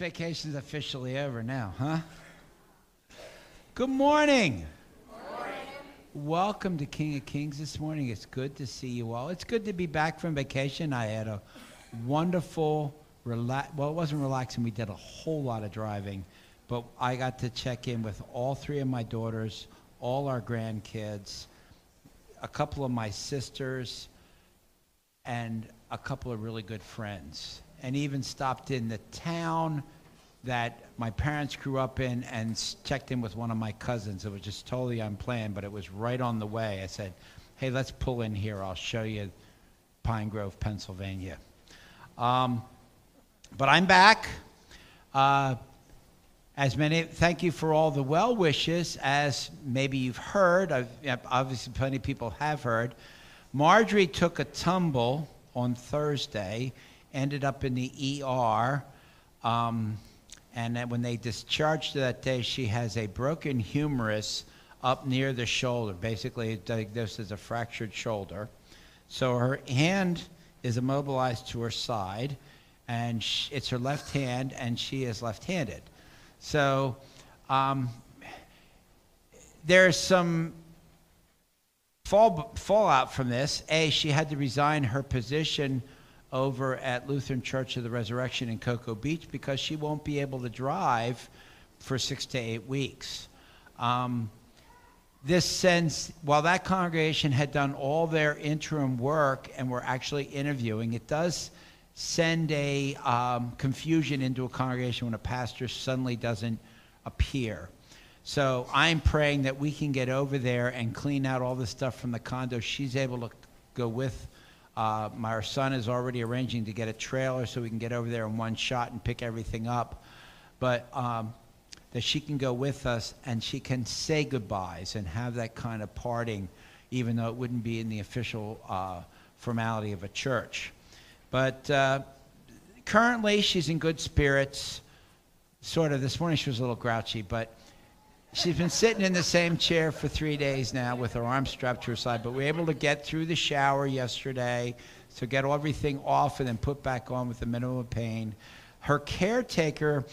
vacation's officially over now, huh? Good morning. Welcome to King of Kings this morning. It's good to see you all. It's good to be back from vacation. I had a wonderful, relax. Well, it wasn't relaxing. We did a whole lot of driving, but I got to check in with all three of my daughters, all our grandkids, a couple of my sisters, and a couple of really good friends, and even stopped in the town that my parents grew up in and checked in with one of my cousins. It was just totally unplanned, but it was right on the way. I said, hey, let's pull in here. I'll show you Pine Grove, Pennsylvania. Um, but I'm back. Uh, as many, thank you for all the well wishes. As maybe you've heard, I've, obviously plenty of people have heard. Marjorie took a tumble on Thursday, ended up in the ER, um, and when they discharged her that day, she has a broken humerus up near the shoulder. Basically, diagnosed as a fractured shoulder. So her hand is immobilized to her side, and sh- it's her left hand, and she is left-handed. So um, there's some fall, fallout from this. A, she had to resign her position over at Lutheran Church of the Resurrection in Cocoa Beach because she won't be able to drive for six to eight weeks. Um, this sends, while that congregation had done all their interim work and were actually interviewing, it does send a um, confusion into a congregation when a pastor suddenly doesn't appear. So I'm praying that we can get over there and clean out all the stuff from the condo. She's able to go with. Uh, my son is already arranging to get a trailer so we can get over there in one shot and pick everything up. But um, that she can go with us and she can say goodbyes and have that kind of parting, even though it wouldn't be in the official uh, formality of a church. But uh, currently, she's in good spirits. Sort of. This morning, she was a little grouchy, but she's been sitting in the same chair for three days now with her arms strapped to her side. But we were able to get through the shower yesterday, so get everything off and then put back on with the minimum of pain. Her caretaker,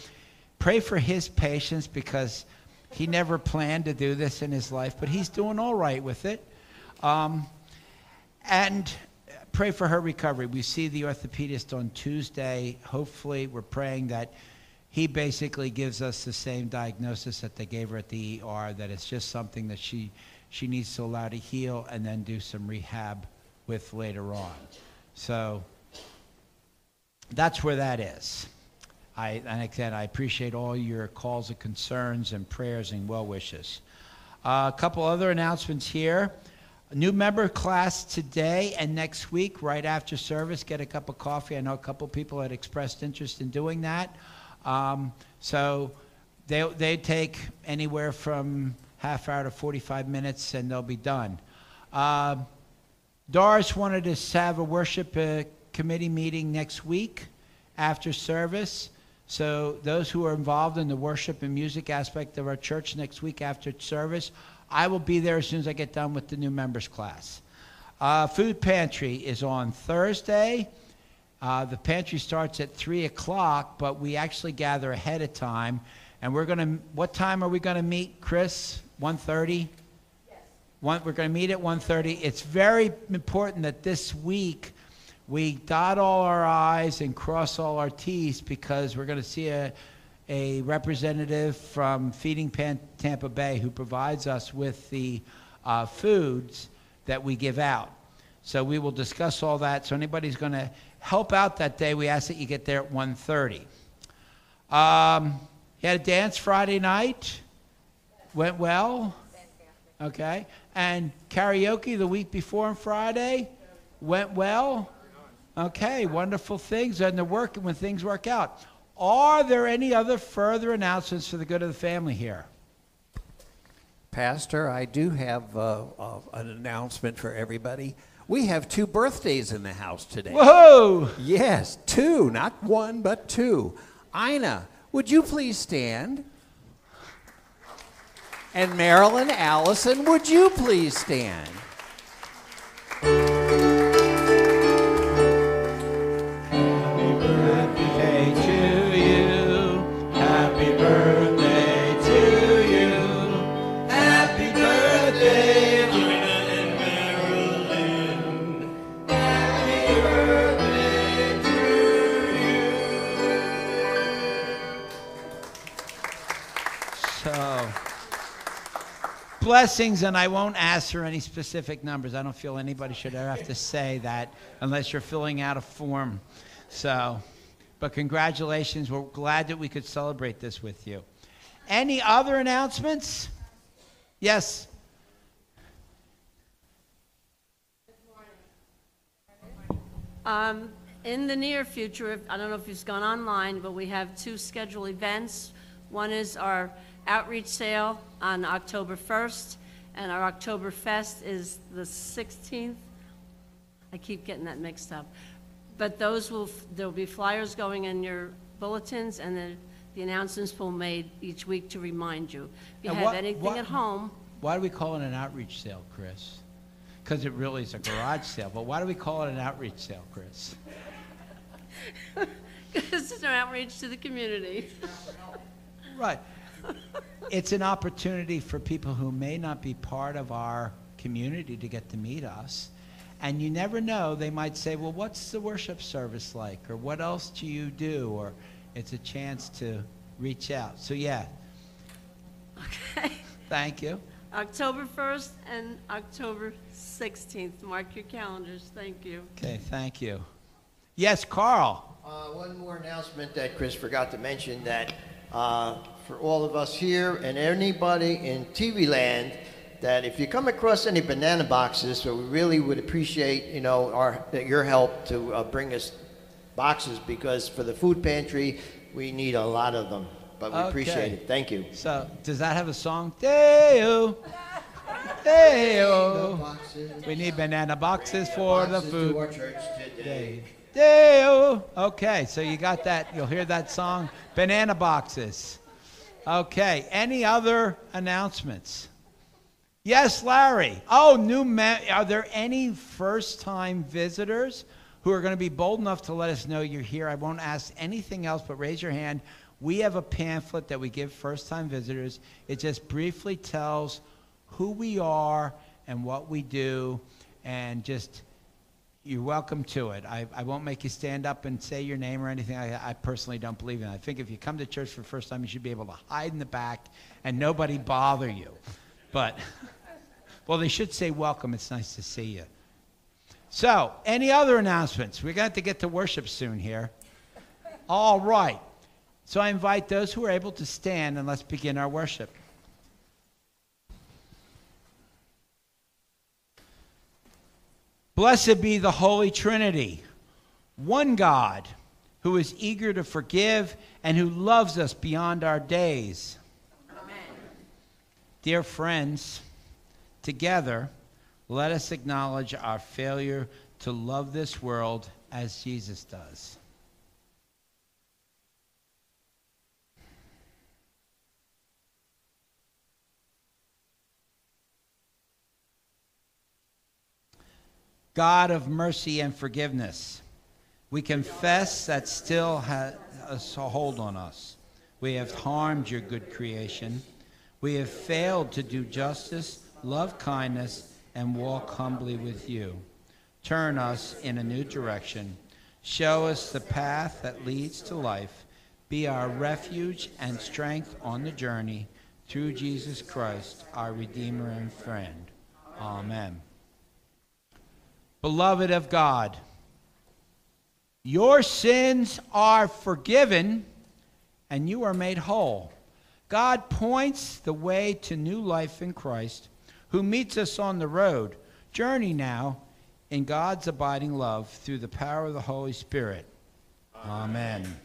pray for his patience because he never planned to do this in his life, but he's doing all right with it. Um, and pray for her recovery. We see the orthopedist on Tuesday. Hopefully, we're praying that he basically gives us the same diagnosis that they gave her at the ER, that it's just something that she, she needs to allow to heal and then do some rehab with later on. So that's where that is. I, and again, I appreciate all your calls and concerns and prayers and well wishes. Uh, a couple other announcements here. A new member class today and next week, right after service. Get a cup of coffee. I know a couple people had expressed interest in doing that. Um, so they, they take anywhere from half hour to 45 minutes and they'll be done. Uh, Doris wanted to have a worship uh, committee meeting next week after service. So those who are involved in the worship and music aspect of our church next week after service, I will be there as soon as I get done with the new members class. Uh, food pantry is on Thursday. Uh, the pantry starts at three o'clock, but we actually gather ahead of time. And we're going to. What time are we going to meet, Chris? 1:30. One, we're going to meet at 1.30. It's very important that this week we dot all our I's and cross all our T's because we're going to see a, a representative from Feeding Pan- Tampa Bay who provides us with the uh, foods that we give out. So we will discuss all that. So anybody's going to help out that day, we ask that you get there at 1.30. Um, you had a dance Friday night. Went well. Okay. And karaoke the week before on Friday went well. Okay, wonderful things. And the work when things work out. Are there any other further announcements for the good of the family here? Pastor, I do have uh, uh, an announcement for everybody. We have two birthdays in the house today. Whoa! Yes, two, not one, but two. Ina, would you please stand? And Marilyn Allison, would you please stand? Blessings, and I won't ask for any specific numbers. I don't feel anybody should ever have to say that unless you're filling out a form. So, but congratulations. We're glad that we could celebrate this with you. Any other announcements? Yes. Um, In the near future, I don't know if it's gone online, but we have two scheduled events. One is our outreach sale on October 1st, and our October Fest is the 16th. I keep getting that mixed up. But those will, there'll be flyers going in your bulletins, and then the announcements will be made each week to remind you. If you And have what- anything what- at home, Why do we call it an outreach sale, Chris? Because it really is a garage sale. But why do we call it an outreach sale, Chris? this is our outreach to the community. Right. It's an opportunity for people who may not be part of our community to get to meet us. And you never know, they might say, well, what's the worship service like? Or what else do you do? Or it's a chance to reach out. So, yeah, Okay. thank you. October 1st and October 16th. Mark your calendars. Thank you. Okay, thank you. Yes, Carl. Uh, One more announcement that Chris forgot to mention, that uh, for all of us here and anybody in TV land, that if you come across any banana boxes, so we really would appreciate, you know, our, your help to uh, bring us boxes, because for the food pantry, we need a lot of them, but we appreciate it. Thank you. So, does that have a song? Deo, Deo. We need banana boxes for the food. To our church today. Deo. Okay, so you got that. You'll hear that song. Banana boxes. Okay, any other announcements? Yes, Larry. Oh, new ma- are there any first-time visitors who are going to be bold enough to let us know you're here? I won't ask anything else, but raise your hand. We have a pamphlet that we give first-time visitors. It just briefly tells who we are and what we do, and just you're welcome to it. I, I won't make you stand up and say your name or anything. I, I personally don't believe in it. I think if you come to church for the first time, you should be able to hide in the back and nobody bother you. But, well, they should say welcome. It's nice to see you. So, any other announcements? We're going to get to worship soon here. All right. So I invite those who are able to stand and let's begin our worship. Blessed be the Holy Trinity, one God who is eager to forgive and who loves us beyond our days. Amen. Dear friends, together, let us acknowledge our failure to love this world as Jesus does. God of mercy and forgiveness, we confess that still has uh, a hold on us. We have harmed your good creation. We have failed to do justice, love kindness, and walk humbly with you. Turn us in a new direction. Show us the path that leads to life. Be our refuge and strength on the journey through Jesus Christ, our Redeemer and friend. Amen. Beloved of God, your sins are forgiven and you are made whole. God points the way to new life in Christ, who meets us on the road. Journey now in God's abiding love through the power of the Holy Spirit. Amen.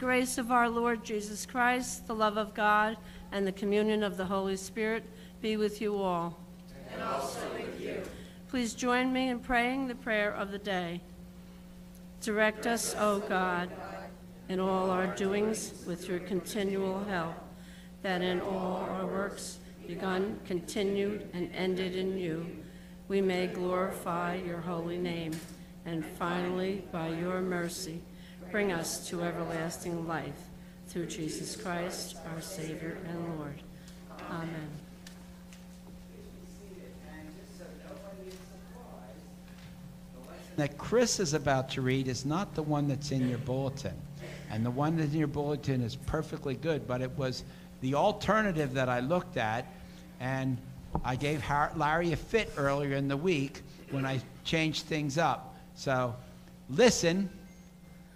Grace of our Lord Jesus Christ, the love of God, and the communion of the Holy Spirit be with you all. And also with you. Please join me in praying the prayer of the day. Direct us, O God, in all our doings with your continual help, that in all our works, begun, continued, and ended in you, we may glorify your holy name, and finally, by your mercy, bring us to everlasting life. Through Jesus Christ, our Savior and Lord. Amen. that Chris is about to read is not the one that's in your bulletin. And the one that's in your bulletin is perfectly good, but it was the alternative that I looked at, and I gave Larry a fit earlier in the week when I changed things up. So listen.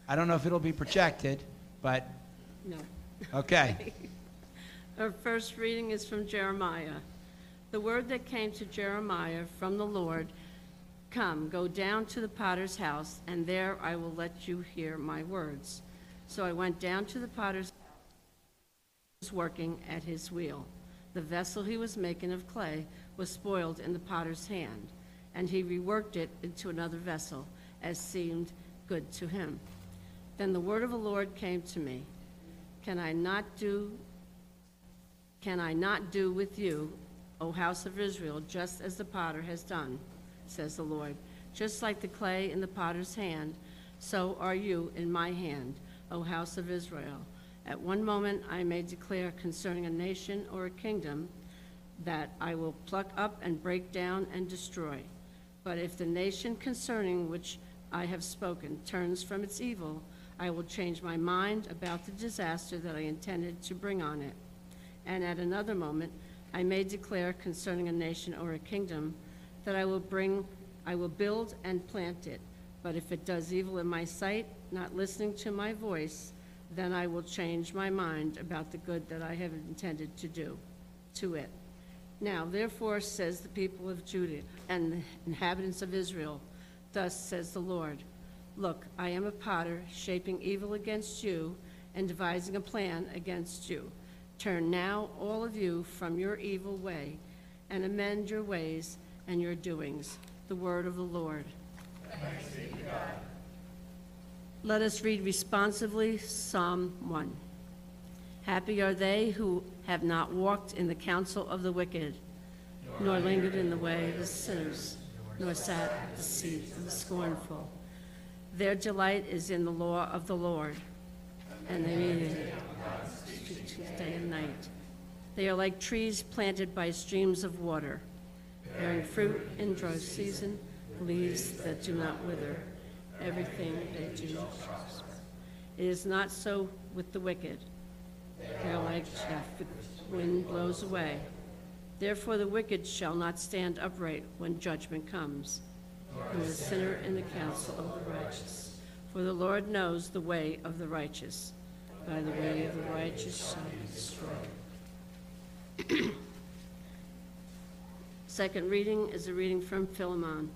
I don't know if it'll be projected, but No. okay. Our first reading is from Jeremiah. The word that came to Jeremiah from the Lord Come, go down to the potter's house, and there I will let you hear my words. So I went down to the potter's house, he was working at his wheel. The vessel he was making of clay was spoiled in the potter's hand, and he reworked it into another vessel, as seemed good to him. Then the word of the Lord came to me. Can I not do can I not do with you, O house of Israel, just as the potter has done, says the Lord? Just like the clay in the potter's hand, so are you in my hand, O house of Israel. At one moment I may declare concerning a nation or a kingdom that I will pluck up and break down and destroy. But if the nation concerning which I have spoken turns from its evil, I will change my mind about the disaster that I intended to bring on it. And at another moment, I may declare concerning a nation or a kingdom that I will bring, I will build and plant it. But if it does evil in my sight, not listening to my voice, then I will change my mind about the good that I have intended to do to it. Now, therefore, says the people of Judah and the inhabitants of Israel, thus says the Lord, Look, I am a potter, shaping evil against you and devising a plan against you. Turn now, all of you, from your evil way and amend your ways and your doings. The word of the Lord. Let us read responsively Psalm 1. Happy are they who have not walked in the counsel of the wicked, nor lingered in the way of the sinners, nor sat at the seat of the scornful. Their delight is in the law of the Lord, and they meditate day and night. They are like trees planted by streams of water, bearing fruit in dry season, leaves that do not wither. Everything they do prosper. It is not so with the wicked. They are like chaff the wind blows away. Therefore the wicked shall not stand upright when judgment comes, nor the sinner in the counsel of the righteous. For the Lord knows the way of the righteous. By the way of the righteous shall be destroyed. Second reading is a reading from Philemon.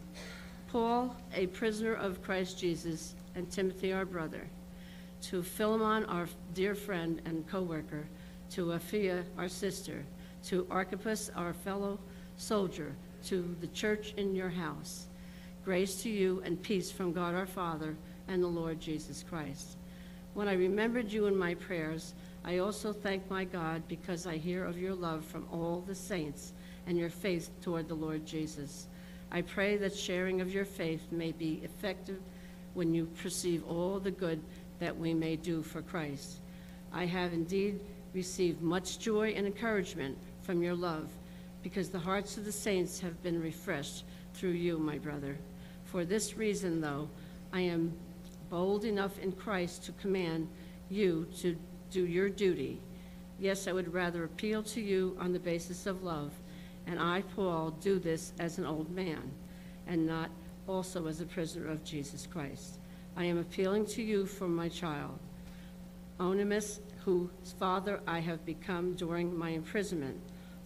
Paul, a prisoner of Christ Jesus, and Timothy, our brother, to Philemon, our dear friend and co-worker, to Apphia, our sister, to Archippus, our fellow soldier, to the church in your house. Grace to you and peace from God our Father and the Lord Jesus Christ. When I remembered you in my prayers, I also thank my God because I hear of your love from all the saints and your faith toward the Lord Jesus. I pray that sharing of your faith may be effective when you perceive all the good that we may do for Christ. I have indeed received much joy and encouragement from your love, because the hearts of the saints have been refreshed through you, my brother. For this reason, though, I am bold enough in Christ to command you to do your duty. Yes, I would rather appeal to you on the basis of love, and I, Paul, do this as an old man, and not also as a prisoner of Jesus Christ. I am appealing to you for my child, Onesimus, whose father I have become during my imprisonment.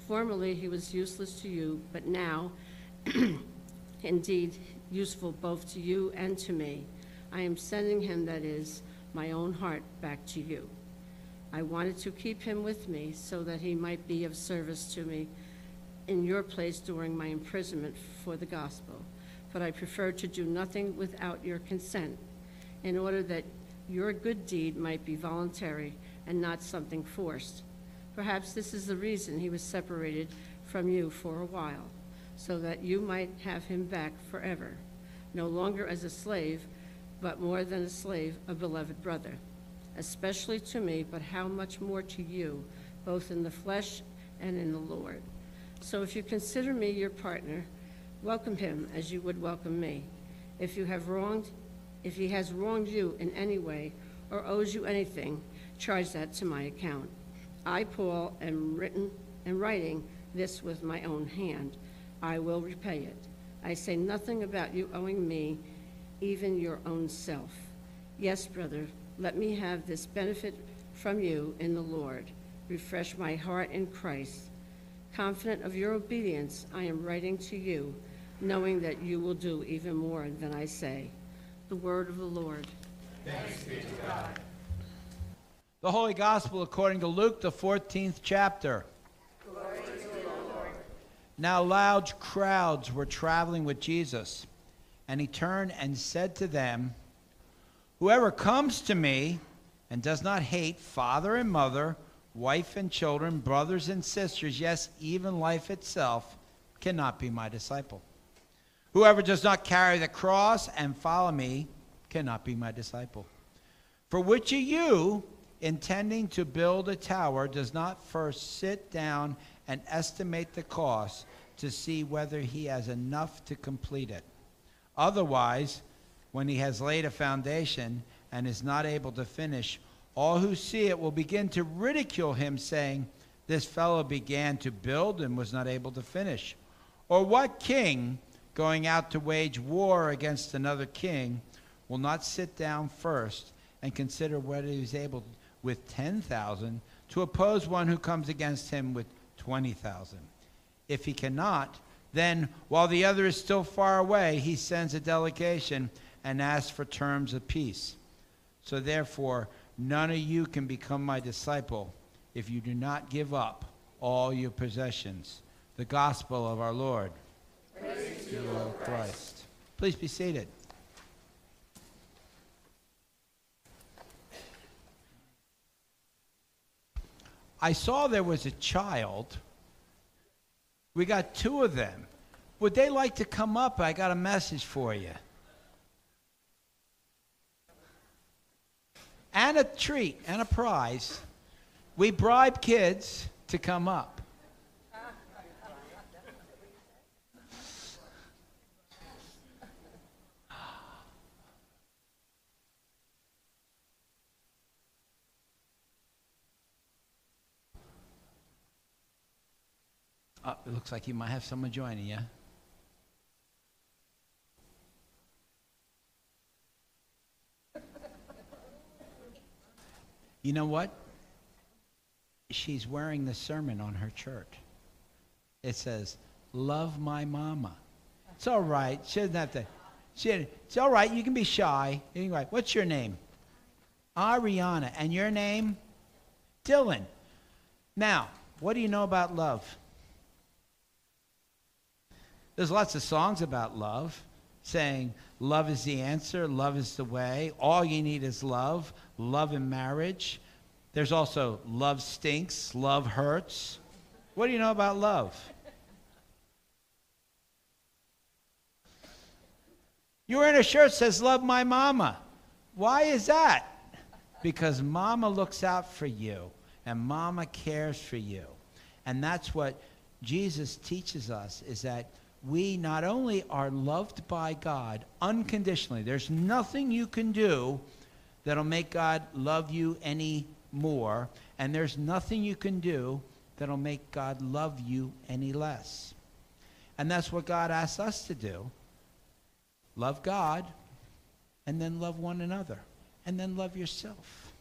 Formerly he was useless to you, but now, indeed, useful both to you and to me. I am sending him, that is, my own heart back to you. I wanted to keep him with me so that he might be of service to me in your place during my imprisonment for the gospel, but I preferred to do nothing without your consent, in order that your good deed might be voluntary and not something forced. Perhaps this is the reason he was separated from you for a while, so that you might have him back forever, no longer as a slave, but more than a slave, a beloved brother, especially to me, but how much more to you, both in the flesh and in the Lord. So if you consider me your partner, welcome him as you would welcome me. If you have wronged, if he has wronged you in any way or owes you anything, charge that to my account. I, Paul, am written am writing this with my own hand. I will repay it. I say nothing about you owing me, even your own self. Yes, brother, let me have this benefit from you in the Lord. Refresh my heart in Christ. Confident of your obedience, I am writing to you, knowing that you will do even more than I say. The word of the Lord. Thanks be to God. The Holy Gospel according to Luke, the 14th chapter. Now large crowds were traveling with Jesus, and he turned and said to them, Whoever comes to me and does not hate father and mother, wife and children, brothers and sisters, yes, even life itself, cannot be my disciple. Whoever does not carry the cross and follow me cannot be my disciple. For which of you, intending to build a tower, does not first sit down and estimate the cost to see whether he has enough to complete it? Otherwise, when he has laid a foundation and is not able to finish, all who see it will begin to ridicule him, saying, This fellow began to build and was not able to finish. Or what king, going out to wage war against another king, will not sit down first and consider whether he is able with 10,000 to oppose one who comes against him with 20,000? If he cannot, then while the other is still far away, he sends a delegation and asks for terms of peace. So therefore, none of you can become my disciple if you do not give up all your possessions. The gospel of our Lord. Praise to you, Lord Christ. Please be seated. I saw there was a child. We got two of them. Would they like to come up? I got a message for you. And a treat and a prize. We bribe kids to come up. Uh, it looks like you might have someone joining you. You know what? She's wearing the sermon on her shirt. It says, Love my mama. It's all right. She doesn't have to. She, it's all right. You can be shy. Like, What's your name? Ariana. And your name? Dylan. Now, what do you know about love? There's lots of songs about love, saying love is the answer, love is the way, all you need is love, love in marriage. There's also love stinks, love hurts. What do you know about love? You're wearing a shirt says love my mama. Why is that? Because mama looks out for you and mama cares for you. And that's what Jesus teaches us is that we not only are loved by God unconditionally, there's nothing you can do that'll make God love you any more, and there's nothing you can do that'll make God love you any less. And that's what God asks us to do love God, and then love one another, and then love yourself.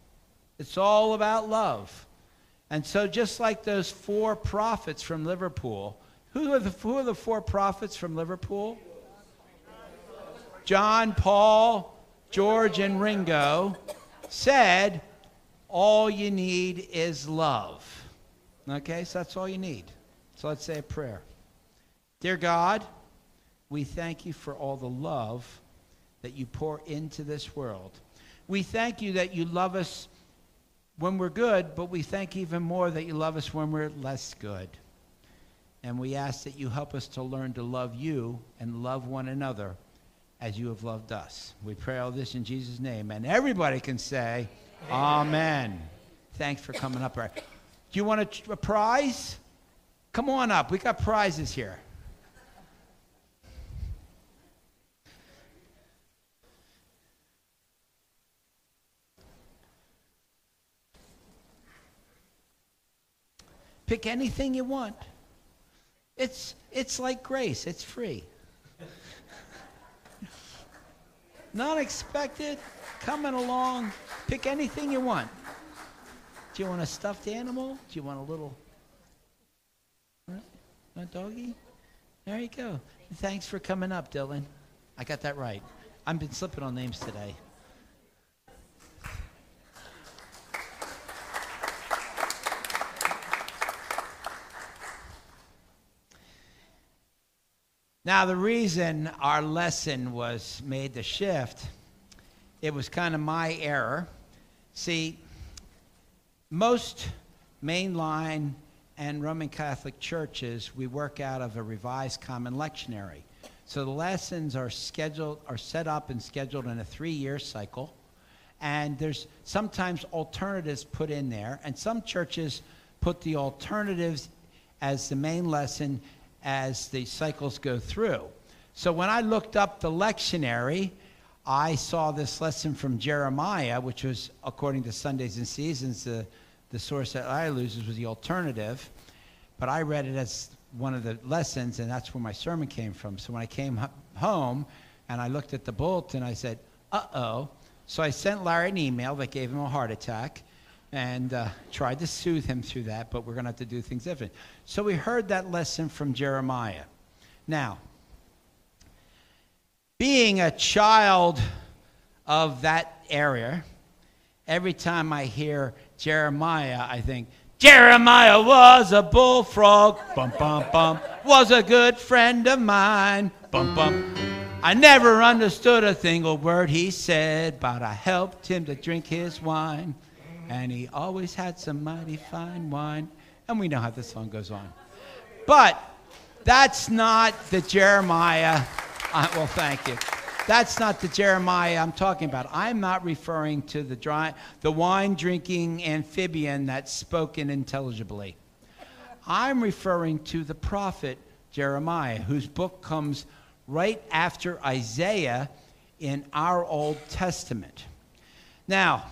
It's all about love. And so, just like those four prophets from Liverpool, who are the, who are the four prophets from Liverpool? John, Paul, George, and Ringo. said, All you need is love. Okay, so that's all you need. So let's say a prayer. Dear God, we thank you for all the love that you pour into this world. We thank you that you love us when we're good, but we thank even more that you love us when we're less good. And we ask that you help us to learn to love you and love one another as you have loved us. We pray all this in Jesus' name. And everybody can say, Amen. Amen. Thanks for coming up. Do you want a, a prize? Come on up. We got prizes here. Pick anything you want. It's, it's like grace, it's free. Not expected, coming along. Pick anything you want. Do you want a stuffed animal? Do you want a little a doggy? There you go. Thanks for coming up, Dylan. I got that right. I've been slipping on names today. Now, the reason our lesson was made to shift, it was kind of my error. See, most mainline and Roman Catholic churches, we work out of a revised common lectionary. So the lessons are scheduled, are set up and scheduled in a three-year cycle, and there's sometimes alternatives put in there, and some churches put the alternatives as the main lesson as the cycles go through. So when I looked up the lectionary, I saw this lesson from Jeremiah, which was, according to Sundays and Seasons, the, the source that I lose was the alternative. But I read it as one of the lessons, and that's where my sermon came from. So when I came home and I looked at the bulletin, I said, uh oh. So I sent Larry an email that gave him a heart attack and uh, tried to soothe him through that, but we're going to have to do things different. So we heard that lesson from Jeremiah. Now, being a child of that area, every time I hear Jeremiah, I think, Jeremiah was a bullfrog, bum bum bum, was a good friend of mine, bum bum. I never understood a single word he said, but I helped him to drink his wine and he always had some mighty fine wine. And we know how the song goes on. But that's not the Jeremiah. Well, thank you. That's not the Jeremiah I'm talking about. I'm not referring to the, dry, the wine drinking amphibian that's spoken intelligibly. I'm referring to the prophet Jeremiah, whose book comes right after Isaiah in our Old Testament. Now,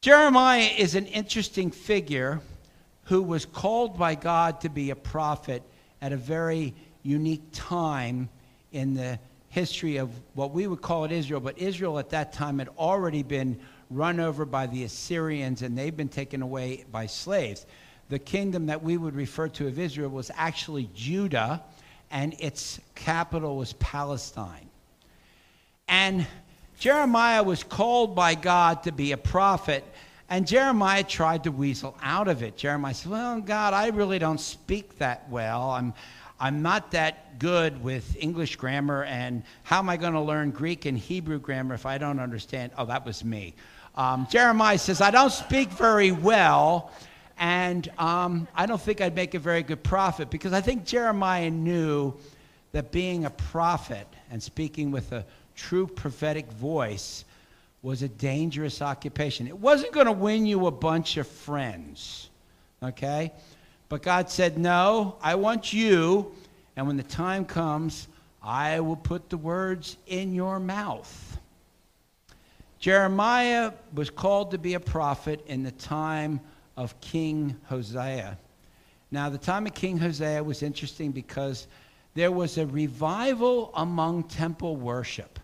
Jeremiah is an interesting figure who was called by God to be a prophet at a very unique time in the history of what we would call it Israel, but Israel at that time had already been run over by the Assyrians and they've been taken away by slaves. The kingdom that we would refer to of Israel was actually Judah, and its capital was Palestine. And Jeremiah was called by God to be a prophet, and Jeremiah tried to weasel out of it. Jeremiah said, Well, God, I really don't speak that well. I'm, I'm not that good with English grammar, and how am I going to learn Greek and Hebrew grammar if I don't understand? Oh, that was me. Um, Jeremiah says, I don't speak very well, and um, I don't think I'd make a very good prophet because I think Jeremiah knew that being a prophet and speaking with a true prophetic voice was a dangerous occupation. It wasn't going to win you a bunch of friends, okay? But God said, No, I want you, and when the time comes, I will put the words in your mouth. Jeremiah was called to be a prophet in the time of King Hosea. Now, the time of King Hosea was interesting because there was a revival among temple worship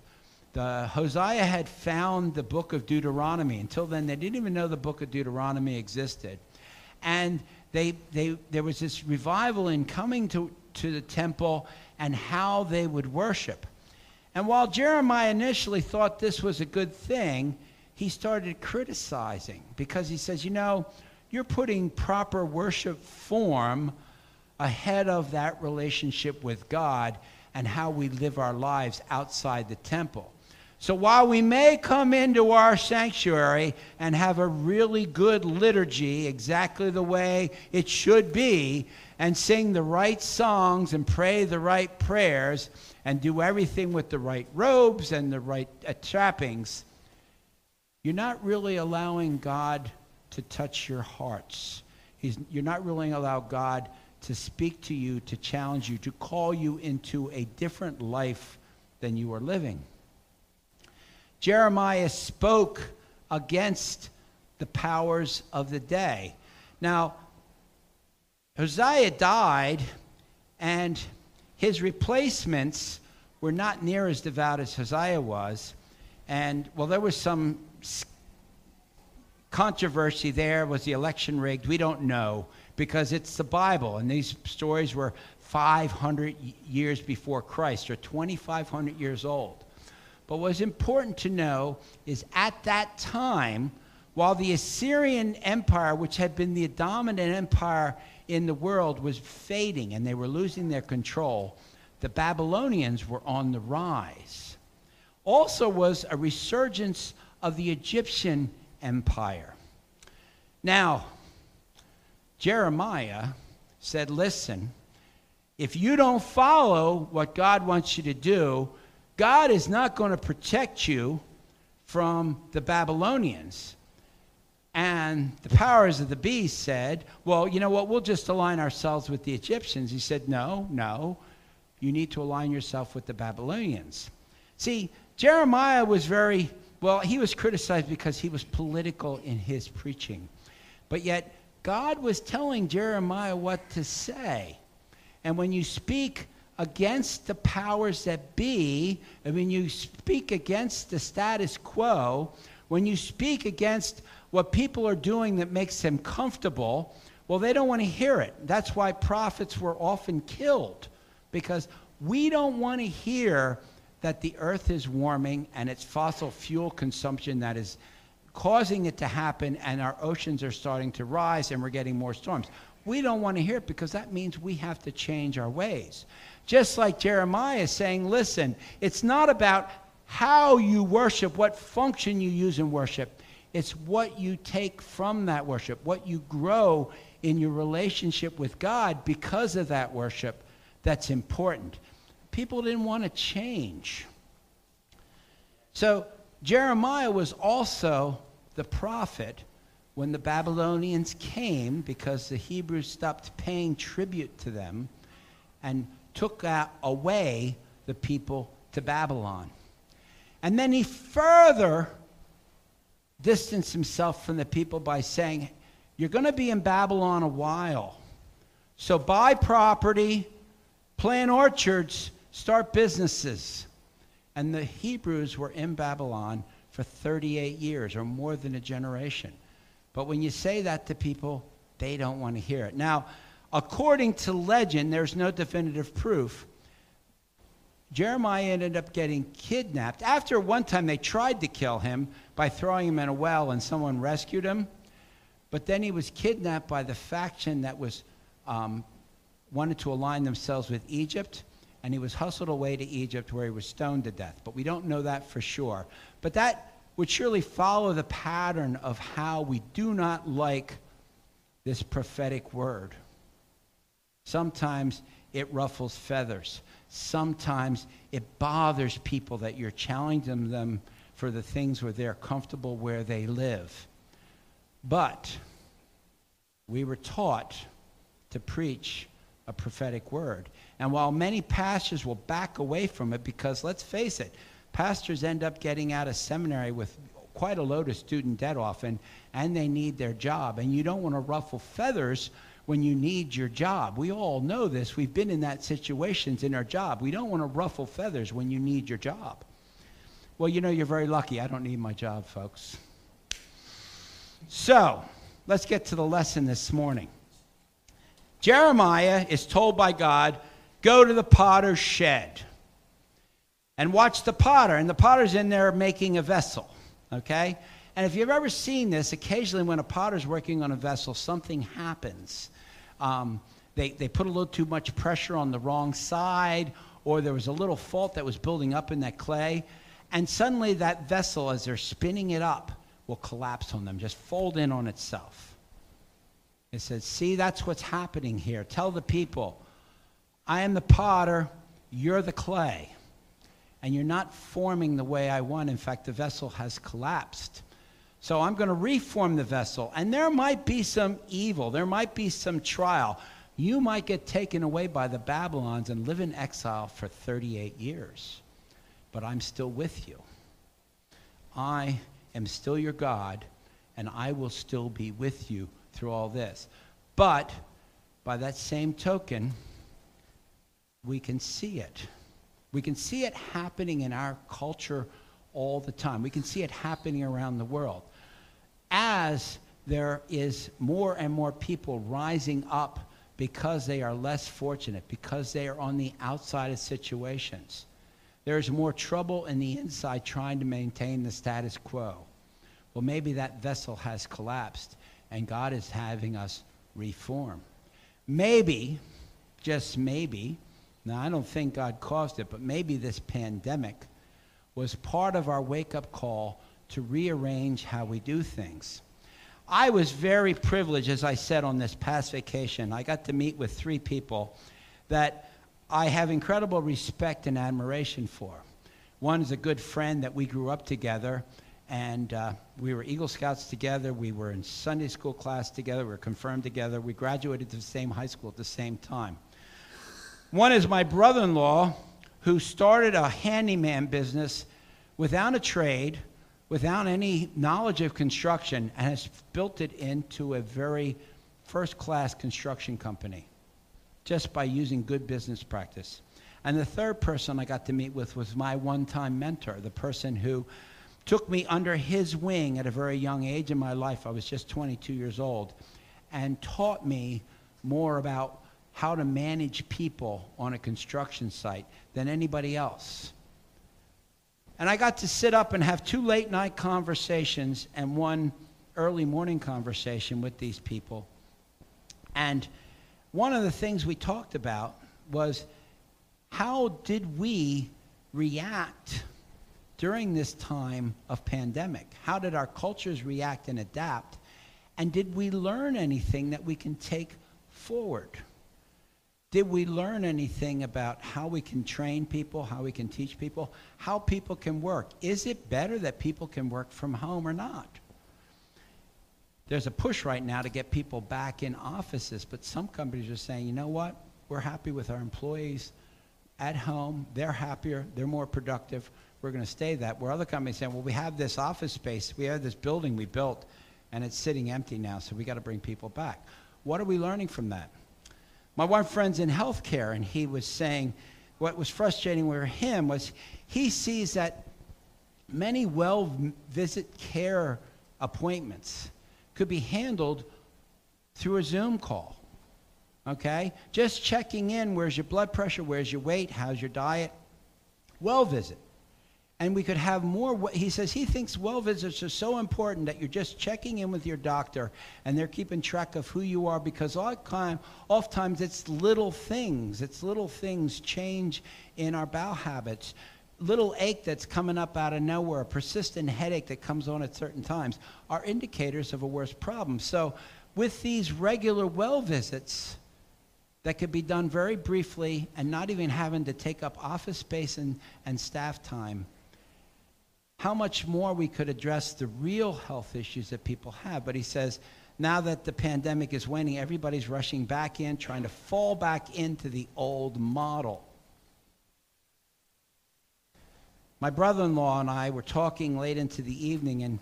the, Hosea had found the book of Deuteronomy. Until then, they didn't even know the book of Deuteronomy existed. And they, they, there was this revival in coming to, to the temple and how they would worship. And while Jeremiah initially thought this was a good thing, he started criticizing because he says, you know, you're putting proper worship form ahead of that relationship with God and how we live our lives outside the temple. So while we may come into our sanctuary and have a really good liturgy, exactly the way it should be, and sing the right songs and pray the right prayers and do everything with the right robes and the right uh, trappings, you're not really allowing God to touch your hearts. He's, you're not really allowing God to speak to you, to challenge you, to call you into a different life than you are living. Jeremiah spoke against the powers of the day. Now, Hosea died, and his replacements were not near as devout as Hosea was. And, well, there was some controversy there. Was the election rigged? We don't know because it's the Bible, and these stories were 500 years before Christ, or 2,500 years old. But what's important to know is at that time, while the Assyrian Empire, which had been the dominant empire in the world, was fading and they were losing their control, the Babylonians were on the rise. Also, was a resurgence of the Egyptian Empire. Now, Jeremiah said, Listen, if you don't follow what God wants you to do, God is not going to protect you from the Babylonians. And the powers of the beast said, Well, you know what? We'll just align ourselves with the Egyptians. He said, No, no. You need to align yourself with the Babylonians. See, Jeremiah was very, well, he was criticized because he was political in his preaching. But yet, God was telling Jeremiah what to say. And when you speak against the powers that be, and when you speak against the status quo, when you speak against what people are doing that makes them comfortable, well, they don't want to hear it. That's why prophets were often killed, because we don't want to hear that the earth is warming and it's fossil fuel consumption that is causing it to happen, and our oceans are starting to rise and we're getting more storms. We don't want to hear it because that means we have to change our ways. Just like Jeremiah saying, listen, it's not about how you worship, what function you use in worship. It's what you take from that worship, what you grow in your relationship with God because of that worship that's important. People didn't want to change. So Jeremiah was also the prophet when the Babylonians came because the Hebrews stopped paying tribute to them and took uh, away the people to Babylon. And then he further distanced himself from the people by saying, You're going to be in Babylon a while. So buy property, plant orchards, start businesses. And the Hebrews were in Babylon for 38 years or more than a generation. But when you say that to people, they don't want to hear it. Now, according to legend, there's no definitive proof. Jeremiah ended up getting kidnapped. After one time they tried to kill him by throwing him in a well and someone rescued him. But then he was kidnapped by the faction that was um, wanted to align themselves with Egypt and he was hustled away to Egypt where he was stoned to death. But we don't know that for sure. But that would surely follow the pattern of how we do not like this prophetic word. Sometimes it ruffles feathers. Sometimes it bothers people that you're challenging them for the things where they're comfortable where they live. But we were taught to preach a prophetic word. And while many pastors will back away from it, because let's face it, pastors end up getting out of seminary with quite a load of student debt often, and they need their job. And you don't want to ruffle feathers when you need your job. We all know this. We've been in that situations in our job. We don't want to ruffle feathers when you need your job. Well, you know, you're very lucky. I don't need my job, folks. So, let's get to the lesson this morning. Jeremiah is told by God, go to the potter's shed and watch the potter. And the potter's in there making a vessel, okay? And if you've ever seen this, occasionally when a potter's working on a vessel, something happens. Um, they, they put a little too much pressure on the wrong side, or there was a little fault that was building up in that clay. And suddenly that vessel, as they're spinning it up, will collapse on them, just fold in on itself. It says, See, that's what's happening here. Tell the people, I am the potter, you're the clay. And you're not forming the way I want. In fact, the vessel has collapsed. So I'm going to reform the vessel. And there might be some evil, there might be some trial. You might get taken away by the Babylons and live in exile for 38 years. But I'm still with you. I am still your God, and I will still be with you through all this. But by that same token, we can see it. We can see it happening in our culture all the time. We can see it happening around the world. As there is more and more people rising up because they are less fortunate, because they are on the outside of situations. There's more trouble in the inside trying to maintain the status quo. Well, maybe that vessel has collapsed and God is having us reform. Maybe, just maybe, now I don't think God caused it, but maybe this pandemic was part of our wake up call to rearrange how we do things. I was very privileged, as I said, on this past vacation. I got to meet with three people that I have incredible respect and admiration for. One is a good friend that we grew up together, and uh, we were Eagle Scouts together. We were in Sunday school class together. We were confirmed together. We graduated to the same high school at the same time. One is my brother in law, who started a handyman business without a trade without any knowledge of construction and has built it into a very first class construction company just by using good business practice. And the third person I got to meet with was my one time mentor, the person who took me under his wing at a very young age in my life. I was just 22 years old and taught me more about how to manage people on a construction site than anybody else. And I got to sit up and have two late night conversations and one early morning conversation with these people. And one of the things we talked about was how did we react during this time of pandemic? How did our cultures react and adapt? And did we learn anything that we can take forward? Did we learn anything about how we can train people, how we can teach people, how people can work? Is it better that people can work from home or not? There's a push right now to get people back in offices, but some companies are saying, you know what? We're happy with our employees at home. They're happier, they're more productive. We're going to stay that. Where other companies saying, well, we have this office space, we have this building we built, and it's sitting empty now, so we got to bring people back. What are we learning from that? My one friend's in healthcare, and he was saying what was frustrating with him was he sees that many well visit care appointments could be handled through a Zoom call. Okay? Just checking in where's your blood pressure, where's your weight, how's your diet. Well visit and we could have more. He says he thinks well visits are so important that you're just checking in with your doctor and they're keeping track of who you are because oftentimes it's little things. It's little things change in our bowel habits. Little ache that's coming up out of nowhere, a persistent headache that comes on at certain times are indicators of a worse problem. So, with these regular well visits, that could be done very briefly and not even having to take up office space and, and staff time how much more we could address the real health issues that people have. But he says, now that the pandemic is waning, everybody's rushing back in, trying to fall back into the old model. My brother in law and I were talking late into the evening, and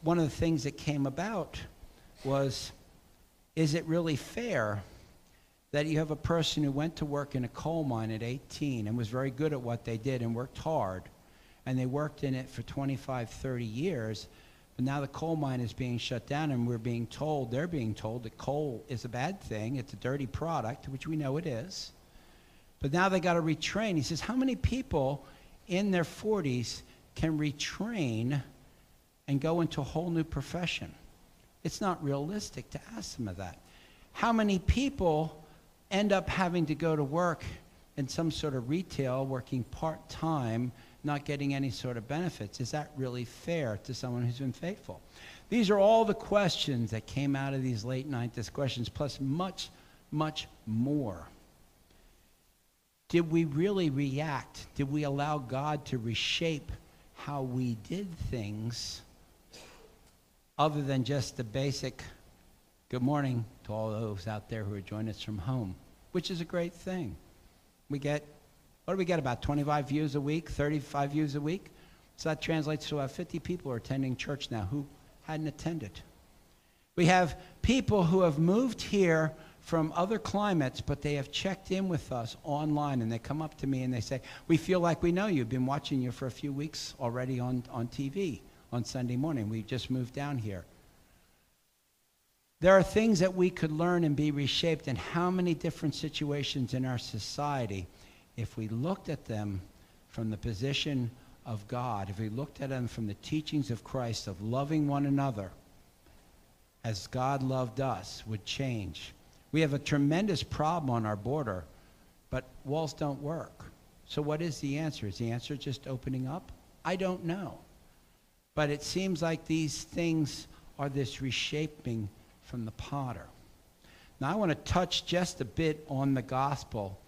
one of the things that came about was is it really fair that you have a person who went to work in a coal mine at 18 and was very good at what they did and worked hard? And they worked in it for 25, 30 years. But now the coal mine is being shut down, and we're being told, they're being told that coal is a bad thing. It's a dirty product, which we know it is. But now they got to retrain. He says, How many people in their 40s can retrain and go into a whole new profession. It's not realistic to ask them of that. How many people end up having to go to work in some sort of retail, working part time, not getting any sort of benefits? Is that really fair to someone who's been faithful? These are all the questions that came out of these late night discussions, plus much, much more. Did we really react? Did we allow God to reshape how we did things other than just the basic good morning to all those out there who are joining us from home, which is a great thing. We get, what do we get, about 25 views a week, 35 views a week? So that translates to about 50 people are attending church now who hadn't attended. We have people who have moved here from other climates, but they have checked in with us online and they come up to me and they say, We feel like we know you. We've been watching you for a few weeks already on, on TV on Sunday morning. We just moved down here. There are things that we could learn and be reshaped in how many different situations in our society, if we looked at them from the position of God, if we looked at them from the teachings of Christ of loving one another as God loved us, would change. We have a tremendous problem on our border, but walls don't work. So, what is the answer? Is the answer just opening up? I don't know. But it seems like these things are this reshaping from the potter. Now, I want to touch just a bit on the gospel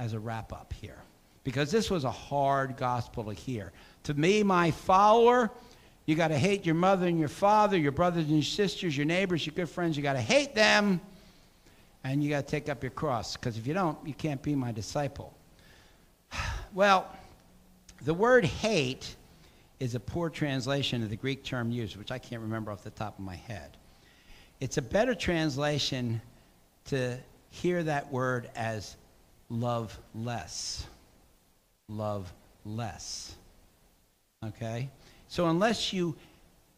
as a wrap up here, because this was a hard gospel to hear. To me, my follower, you got to hate your mother and your father, your brothers and your sisters, your neighbors, your good friends. You got to hate them and you got to take up your cross because if you don't, you can't be my disciple. Well, the word hate is a poor translation of the Greek term used, which I can't remember off the top of my head. It's a better translation to hear that word as love less. Love less. Okay? So, unless you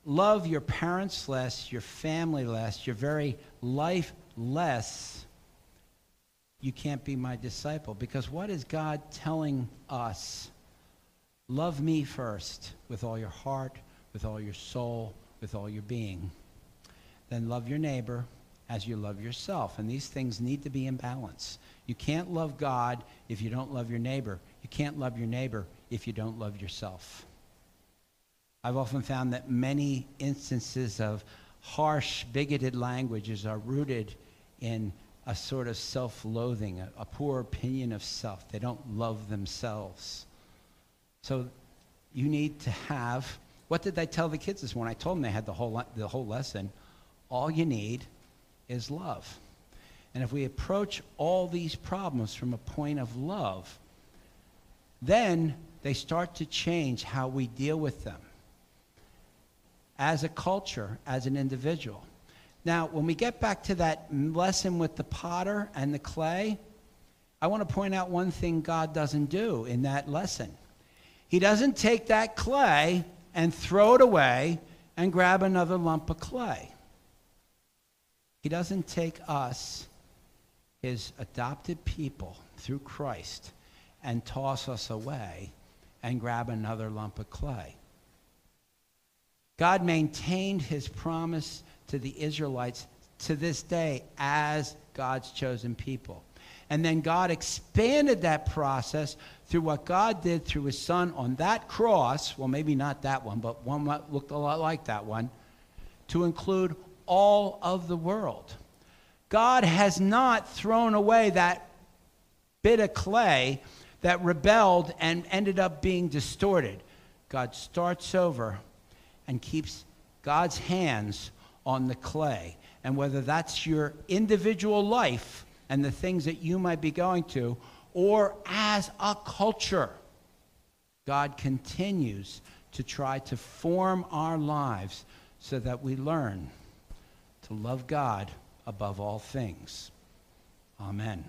love your parents less, your family less, your very life less, you can't be my disciple. Because what is God telling us? Love me first with all your heart, with all your soul, with all your being. Then love your neighbor as you love yourself. And these things need to be in balance. You can't love God if you don't love your neighbor. You can't love your neighbor if you don't love yourself. I've often found that many instances of harsh, bigoted languages are rooted in a sort of self loathing, a, a, poor opinion of self. They don't love themselves. So you need to have what did I tell the kids this morning? I told them they had the whole, the whole lesson. All you need is love. And if we approach all these problems from a point of love, then they start to change how we deal with them as a culture, as an individual. Now, when we get back to that lesson with the potter and the clay, I want to point out one thing God doesn't do in that lesson. He doesn't take that clay and throw it away and grab another lump of clay. He doesn't take us, his adopted people, through Christ, and toss us away and grab another lump of clay. God maintained his promise to the Israelites to this day as God's chosen people. And then God expanded that process through what God did through his son on that cross. Well, maybe not that one, but one that looked a lot like that one, to include all of the world. God has not thrown away that bit of clay that rebelled and ended up being distorted. God starts over and keeps God's hands on the clay. And whether that's your individual life and the things that you might be going to, or as a culture, God continues to try to form our lives so that we learn to love God above all things. Amen.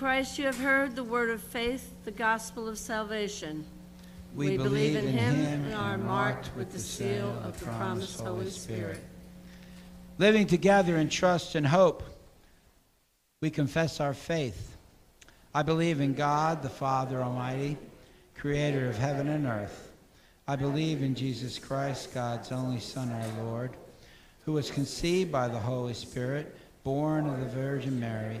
Christ you have heard the word of faith, the gospel of salvation. We believe in him and are marked with the seal of the promised Holy Spirit. Living together in trust and hope, we confess our faith. I believe in God, the Father Almighty, creator of heaven and earth. I believe in Jesus Christ, God's only Son, our Lord, who was conceived by the Holy Spirit, born of the Virgin Mary,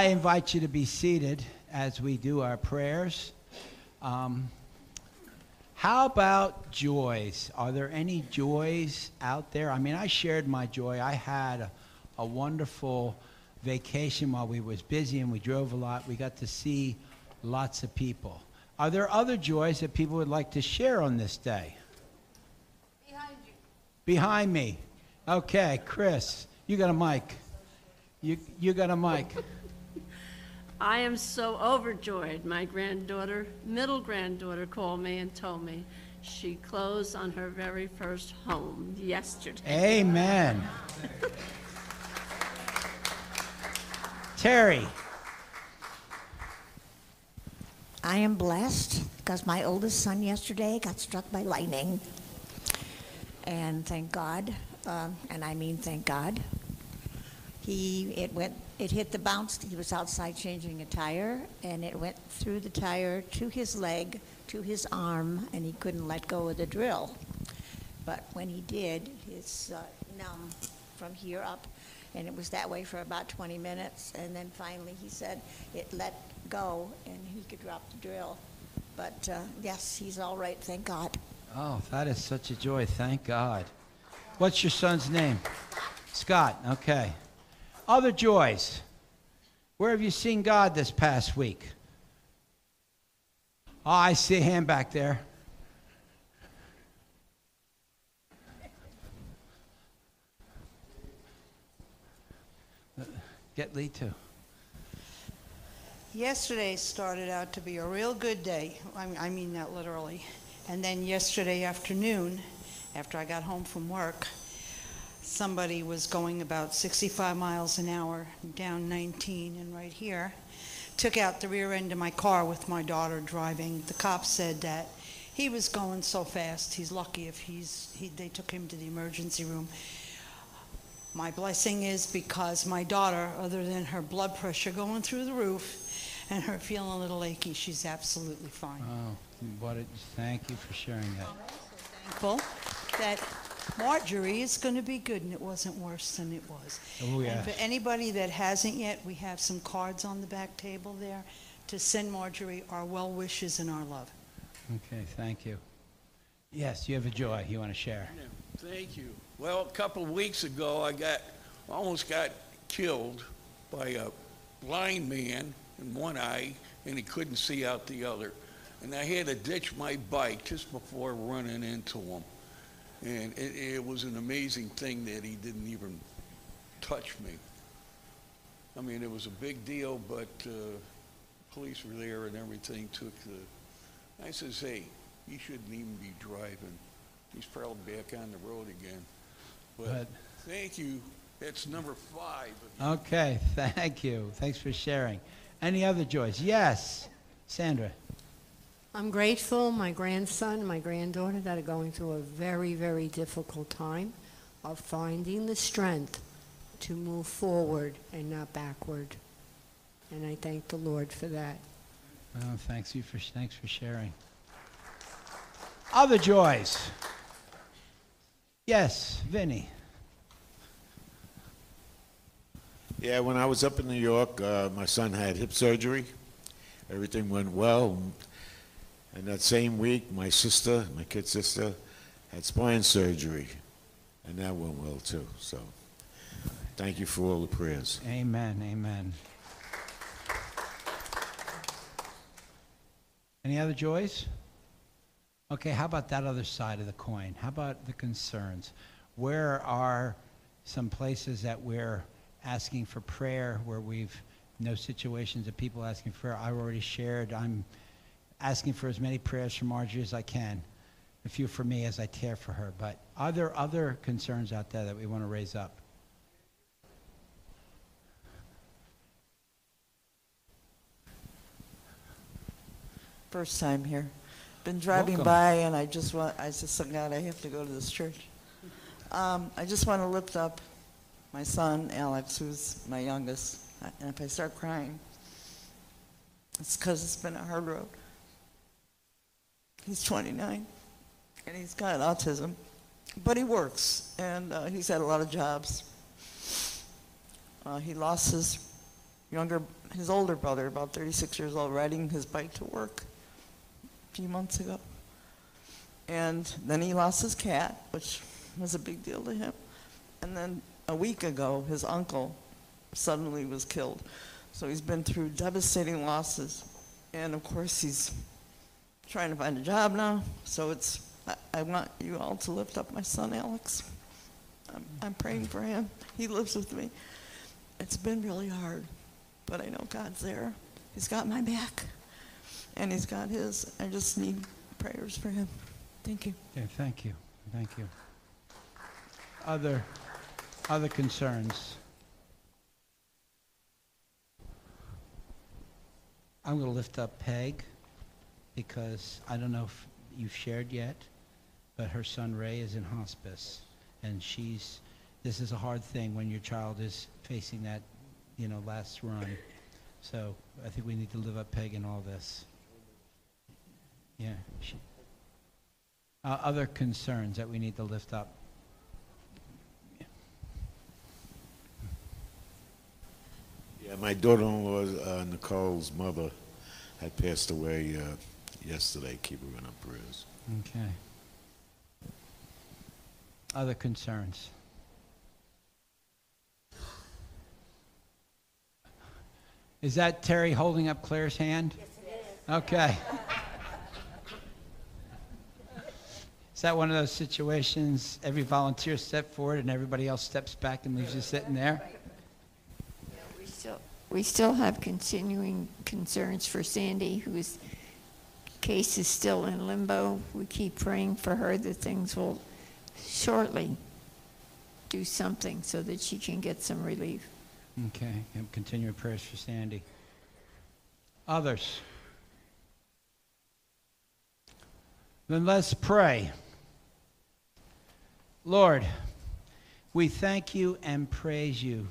I invite you to be seated as we do our prayers. Um, how about joys? Are there any joys out there? I mean, I shared my joy. I had a, a wonderful vacation while we was busy and we drove a lot. We got to see lots of people. Are there other joys that people would like to share on this day? Behind you. Behind me. Okay, Chris, you got a mic. You, you got a mic. I am so overjoyed. My granddaughter, middle granddaughter, called me and told me she closed on her very first home yesterday. Amen. Terry, I am blessed because my oldest son yesterday got struck by lightning. And thank God, um, and I mean thank God, he it went it hit the bounce. He was outside changing a tire, and it went through the tire to his leg, to his arm, and he couldn't let go of the drill. But when he did, his uh, numb from here up, and it was that way for about 20 minutes. And then finally, he said it let go, and he could drop the drill. But uh, yes, he's all right, thank God. oh, that is such a joy. Thank God. What's your son's name? Scott. Okay. Other joys. Where have you seen God this past week? Oh, I see him back there. Get Lee too. Yesterday started out to be a real good day. I mean that literally. And then yesterday afternoon, after I got home from work, somebody was going about 65 miles an hour down 19 and right here, took out the rear end of my car with my daughter driving. The cop said that he was going so fast, he's lucky if he's, he, they took him to the emergency room. My blessing is because my daughter, other than her blood pressure going through the roof and her feeling a little achy, she's absolutely fine. Oh, what a, thank you for sharing that. I'm also Thankful that Marjorie is going to be good and it wasn't worse than it was. Oh, And for anybody that hasn't yet, we have some cards on the back table there to send Marjorie our well wishes and our love. Okay, thank you. Yes, you have a joy you want to share. Yeah, Thank you. Well, a couple of weeks ago, I got, almost got killed by a blind man in one eye, and he couldn't see out the other. And I had to ditch my bike just before running into him. And it, it was an amazing thing that he didn't even touch me. I mean, it was a big deal, but uh, police were there and everything took the, I says, hey, you shouldn't even be driving. He's probably back on the road again. But But- thank you. That's number five. Okay, thank you. Thanks for sharing. Any other joys? Yes, Sandra. I'm grateful, my grandson, my granddaughter that are going through a very, very difficult time of finding the strength to move forward and not backward. And I thank the Lord for that. Oh, thanks you for thanks for sharing. Other joys. Yes, Vinny. Yeah, when I was up in New York, uh, my son had hip surgery. Everything went well. And that same week, my sister, my kid sister, had spine surgery. And that went well too. So thank you for all the prayers. Amen. Amen. Any other joys? Okay, how about that other side of the coin? How about the concerns? Where are some places that we're asking for prayer where we've no situations of people asking for prayer? I already shared. I'm asking for as many prayers for Marjorie as I can, a few for me as I care for her. But are there other concerns out there that we want to raise up? First time here. Been driving Welcome. by and I just want, I just, oh God, I have to go to this church. Um, I just want to lift up my son, Alex, who's my youngest. And if I start crying, it's because it's been a hard road. He's 29 and he's got autism, but he works and uh, he's had a lot of jobs. Uh, he lost his younger, his older brother, about 36 years old, riding his bike to work a few months ago. And then he lost his cat, which was a big deal to him. And then a week ago, his uncle suddenly was killed. So he's been through devastating losses. And of course, he's trying to find a job now. So it's, I, I want you all to lift up my son, Alex. I'm, I'm praying for him. He lives with me. It's been really hard, but I know God's there. He's got my back, and He's got his. I just need prayers for him. Thank you. Okay, thank you, thank you. Other, other concerns? I'm going to lift up Peg because I don't know if you've shared yet, but her son Ray is in hospice. And she's, this is a hard thing when your child is facing that, you know, last run. So I think we need to live up Peg in all this. Yeah. Uh, other concerns that we need to lift up? Yeah, my daughter-in-law, uh, Nicole's mother, had passed away uh, yesterday. Keep her in our prayers. Okay. Other concerns? Is that Terry holding up Claire's hand? Yes, it is. Okay. Is that one of those situations, every volunteer step forward and everybody else steps back and leaves you sitting there? We still, we still have continuing concerns for Sandy, whose case is still in limbo. We keep praying for her that things will shortly do something so that she can get some relief. Okay, and continuing prayers for Sandy. Others? Then let's pray. Lord, we thank you and praise you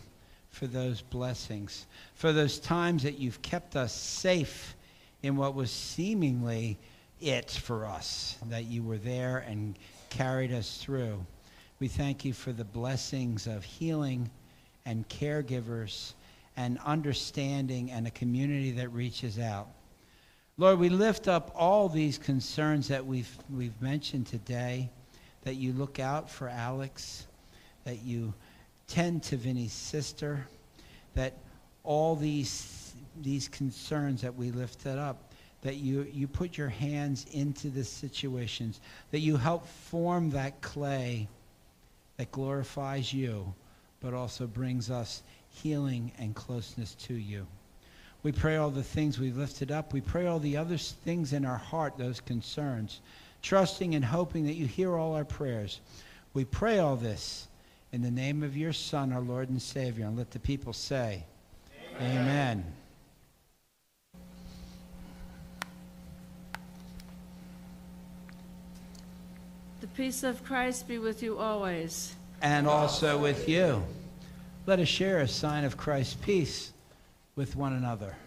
for those blessings, for those times that you've kept us safe in what was seemingly it for us, that you were there and carried us through. We thank you for the blessings of healing and caregivers and understanding and a community that reaches out. Lord, we lift up all these concerns that we've, we've mentioned today, that you look out for Alex, that you tend to Vinny's sister, that all these, these concerns that we lifted up, that you, you put your hands into the situations, that you help form that clay that glorifies you, but also brings us healing and closeness to you. We pray all the things we've lifted up. We pray all the other things in our heart, those concerns, trusting and hoping that you hear all our prayers. We pray all this in the name of your Son, our Lord and Savior. And let the people say, Amen. Amen. The peace of Christ be with you always. And also with you. Let us share a sign of Christ's peace with one another.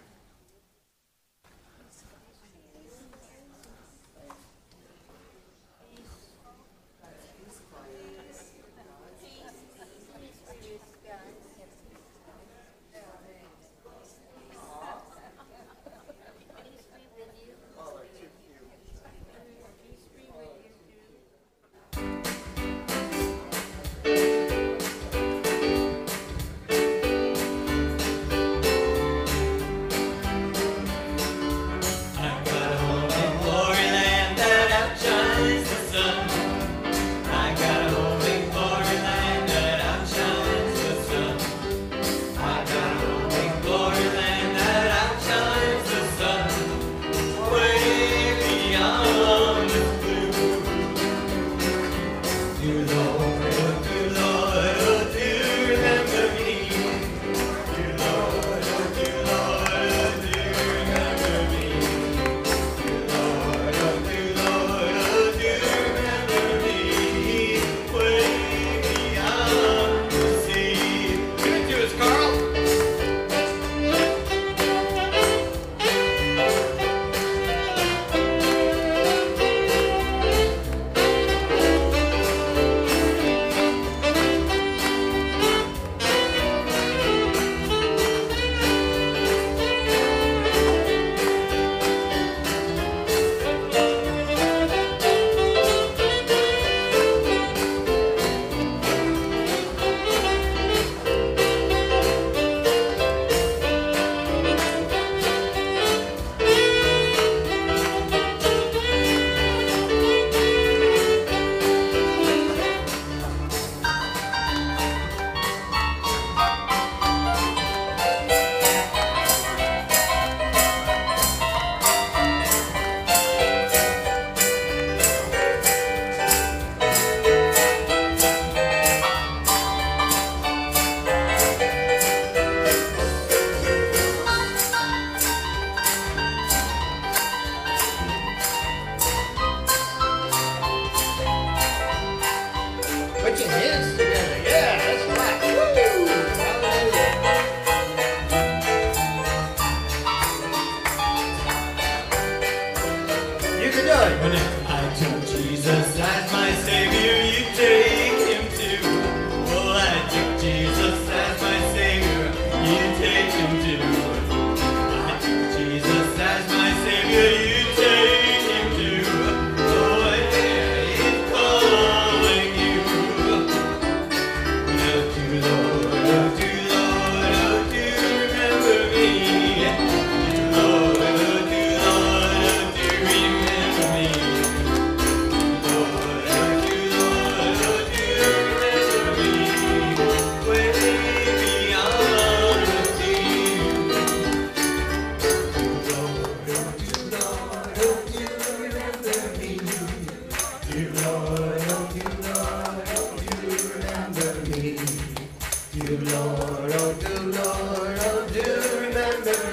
Lord, oh, dear Lord, oh, do remember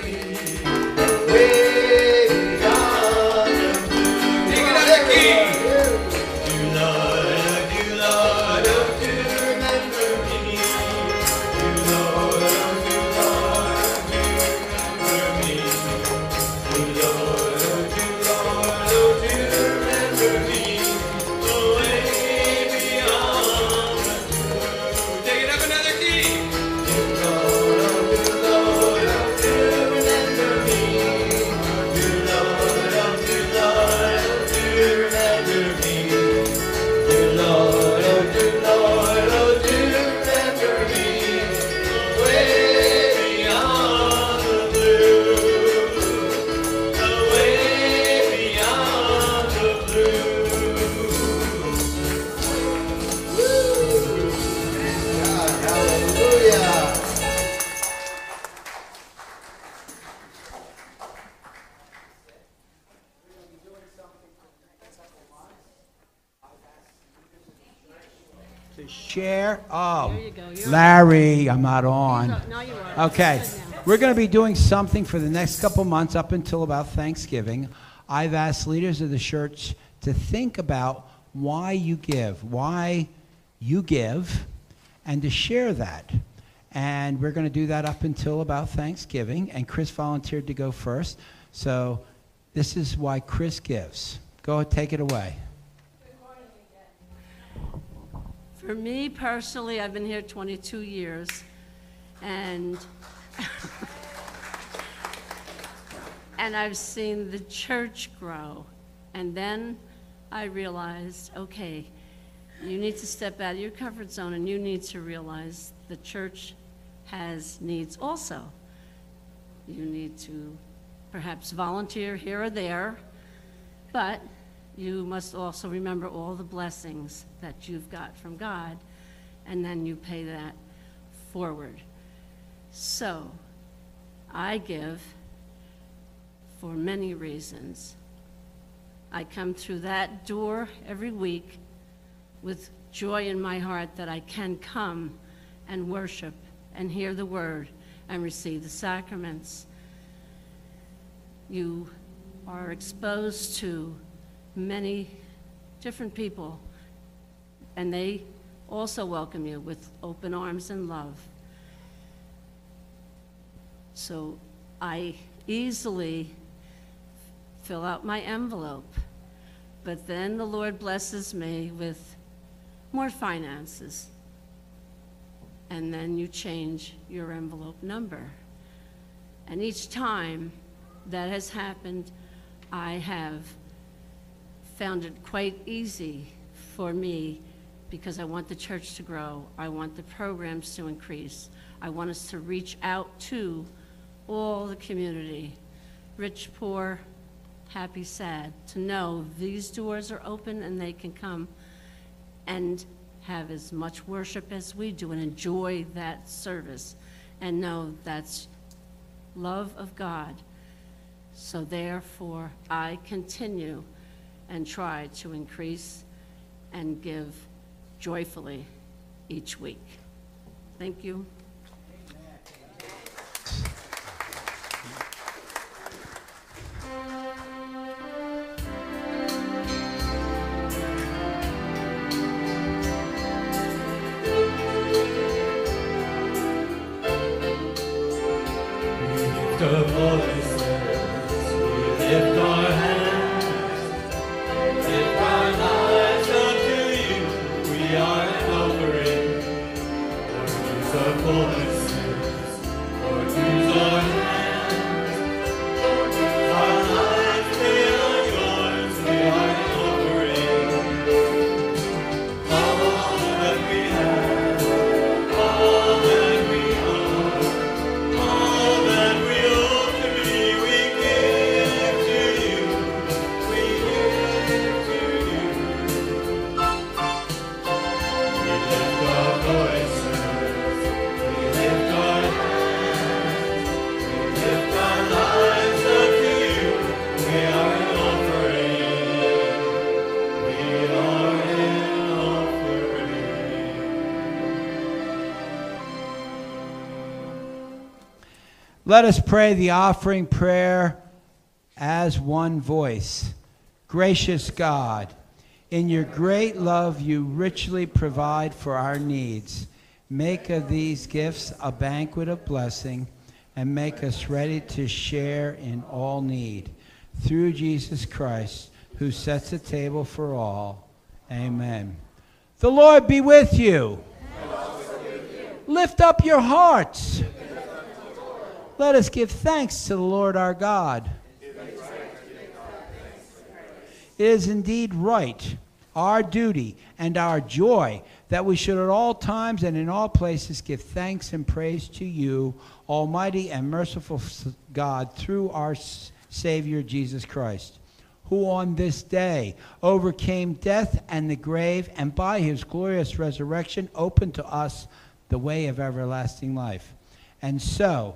Larry, I'm not on. Now you are. Okay, we're going to be doing something for the next couple months up until about Thanksgiving. I've asked leaders of the church to think about why you give, why you give, and to share that. And we're going to do that up until about Thanksgiving. And Chris volunteered to go first. So this is why Chris gives. Go ahead, take it away. For me personally, I've been here 22 years, and and I've seen the church grow. And then I realized, okay, you need to step out of your comfort zone, and you need to realize the church has needs also. You need to perhaps volunteer here or there, but you must also remember all the blessings that you've got from God, and then you pay that forward. So, I give for many reasons. I come through that door every week with joy in my heart that I can come and worship and hear the word and receive the sacraments. You are exposed to many different people, and they also welcome you with open arms and love. So I easily fill out my envelope, but then the Lord blesses me with more finances. And then you change your envelope number. And each time that has happened, I have found it quite easy for me because I want the church to grow. I want the programs to increase. I want us to reach out to all the community, rich, poor, happy, sad, to know these doors are open and they can come and have as much worship as we do and enjoy that service and know that's love of God. So therefore, I continue and try to increase and give joyfully each week. Thank you. Let us pray the offering prayer as one voice. Gracious God, in your great love, you richly provide for our needs. Make of these gifts a banquet of blessing and make us ready to share in all need. Through Jesus Christ, who sets a table for all. Amen. The Lord be with you. Lift up your hearts. Let us give thanks to the Lord our God. It is indeed right, our duty, and our joy that we should at all times and in all places give thanks and praise to you, Almighty and merciful God, through our Savior Jesus Christ, who on this day overcame death and the grave, and by his glorious resurrection opened to us the way of everlasting life. And so,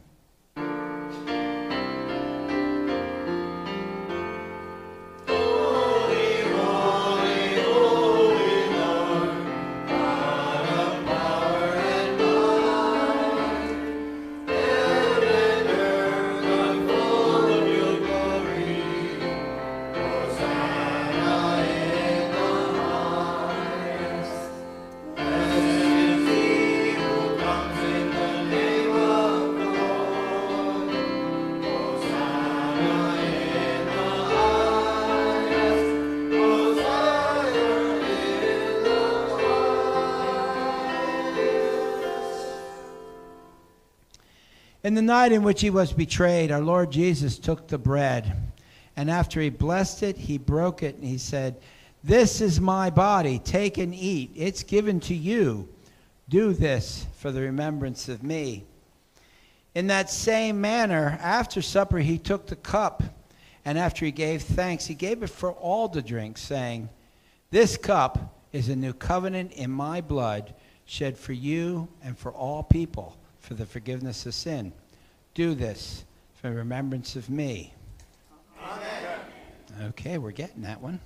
In the night in which he was betrayed, our Lord Jesus took the bread, and after he blessed it, he broke it, and he said, This is my body, take and eat. It's given to you. Do this for the remembrance of me. In that same manner, after supper, he took the cup, and after he gave thanks, he gave it for all to drink, saying, This cup is a new covenant in my blood, shed for you and for all people for the forgiveness of sin. Do this for remembrance of me. Amen. Okay, we're getting that one.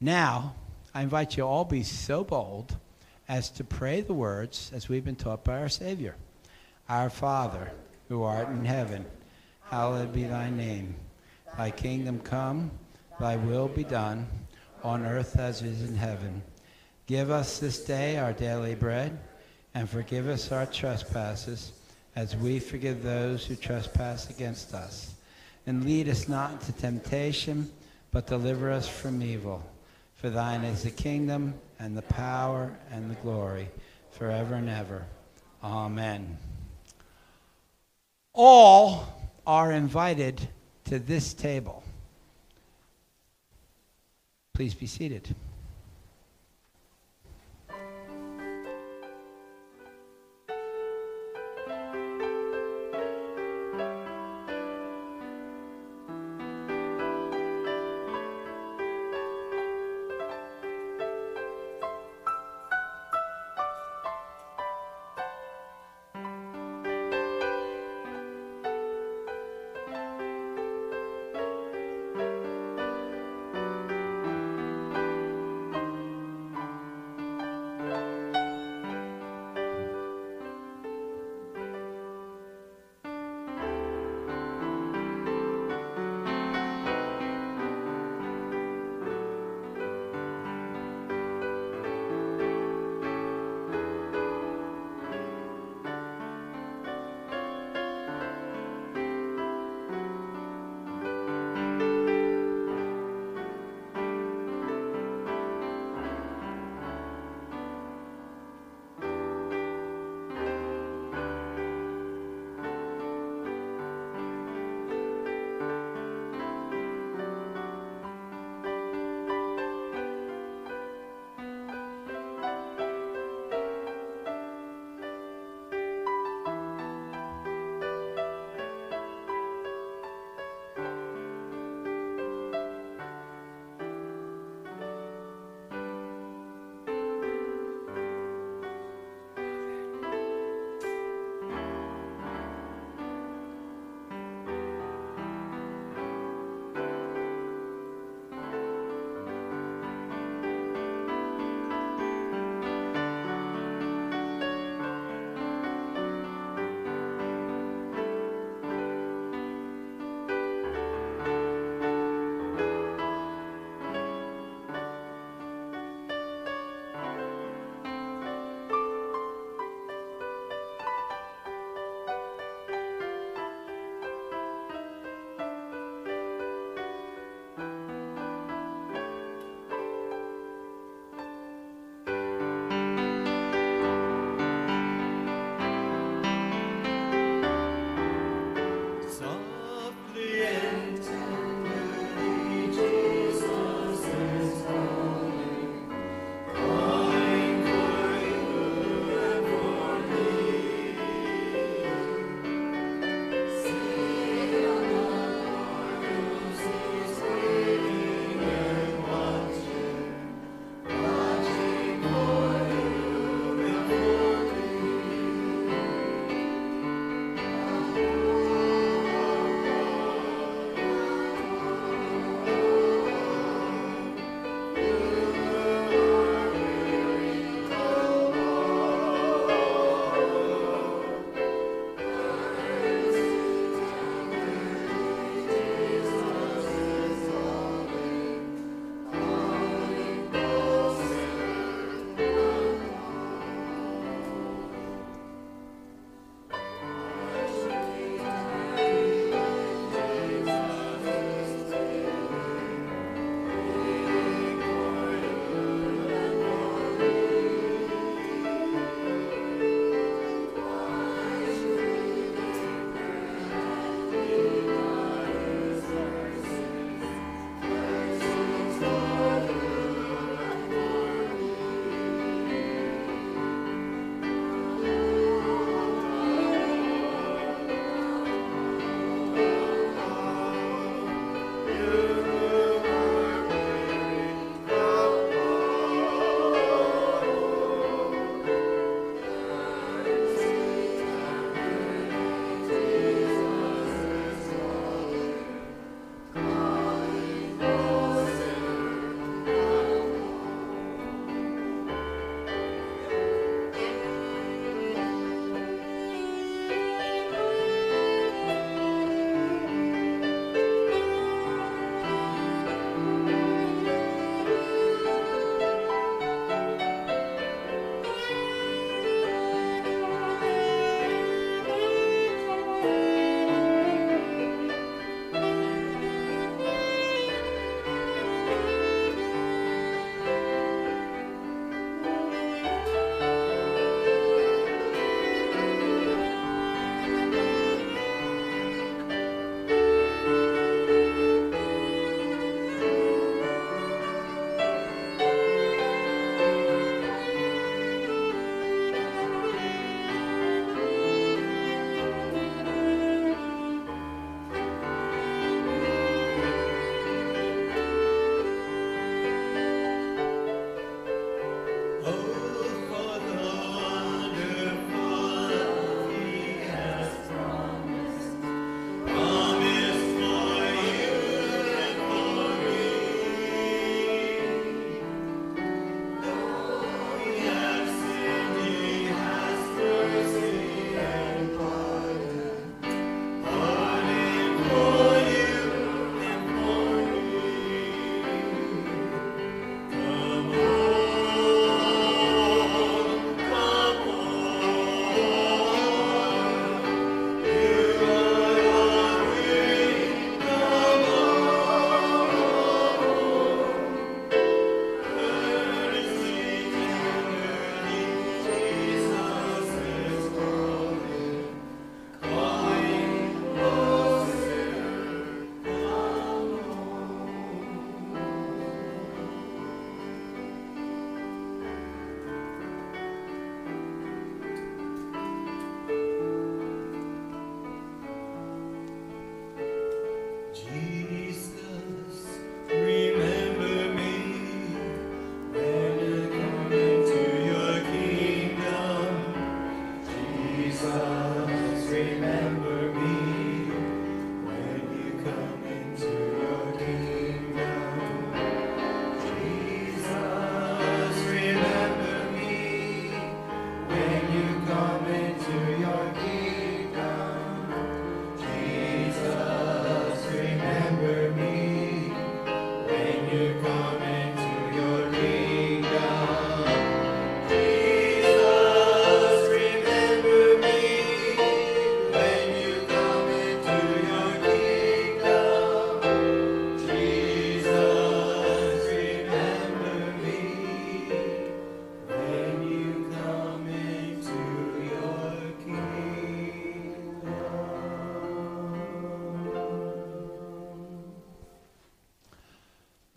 Now, I invite you all be so bold as to pray the words as we've been taught by our Savior. Our Father, who art in heaven, hallowed be thy name. Thy kingdom come, thy will be done, on earth as it is in heaven. Give us this day our daily bread and forgive us our trespasses as we forgive those who trespass against us. And lead us not into temptation, but deliver us from evil. For thine is the kingdom, and the power, and the glory, forever and ever. Amen. All are invited to this table. Please be seated.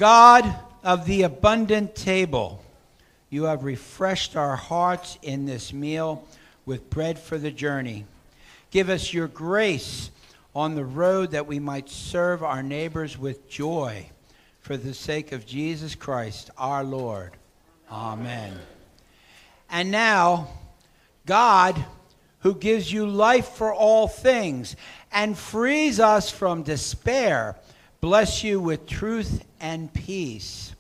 God of the abundant table, you have refreshed our hearts in this meal with bread for the journey. Give us your grace on the road that we might serve our neighbors with joy for the sake of Jesus Christ our Lord. Amen. And now, God, who gives you life for all things and frees us from despair, bless you with truth and peace.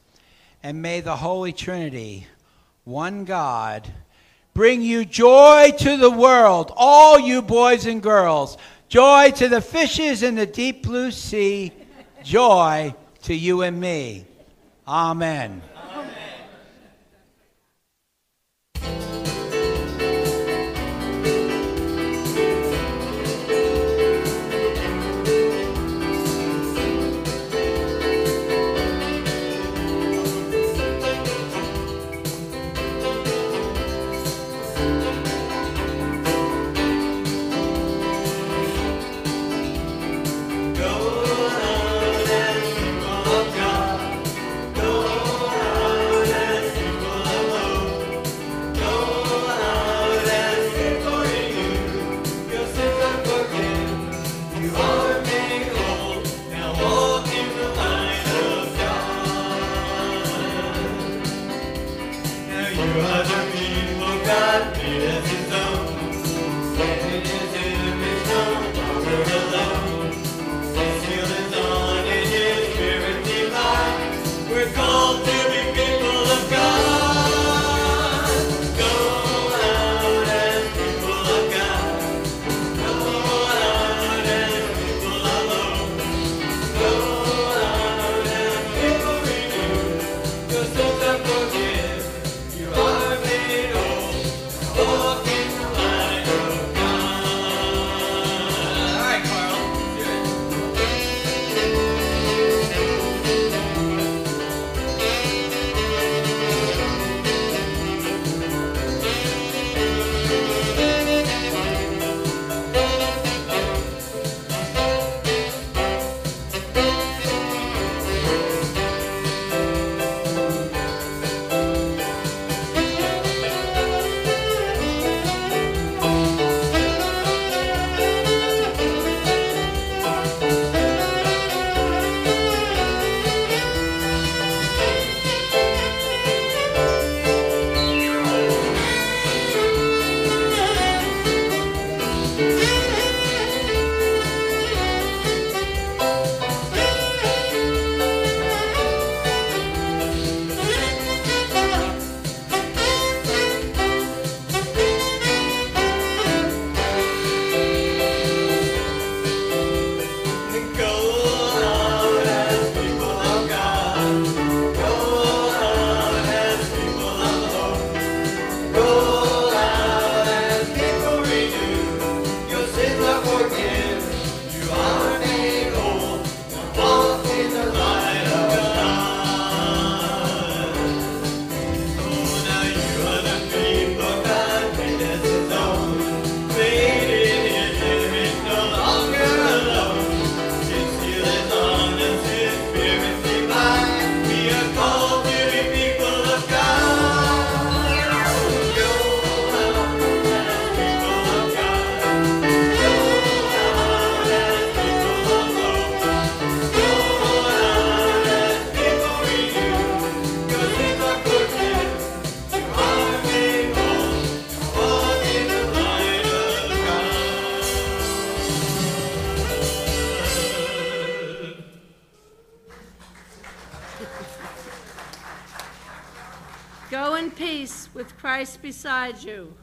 And may the Holy Trinity, one God, bring you joy to the world, all you boys and girls, joy to the fishes in the deep blue sea, joy to you and me. Amen. Beside you.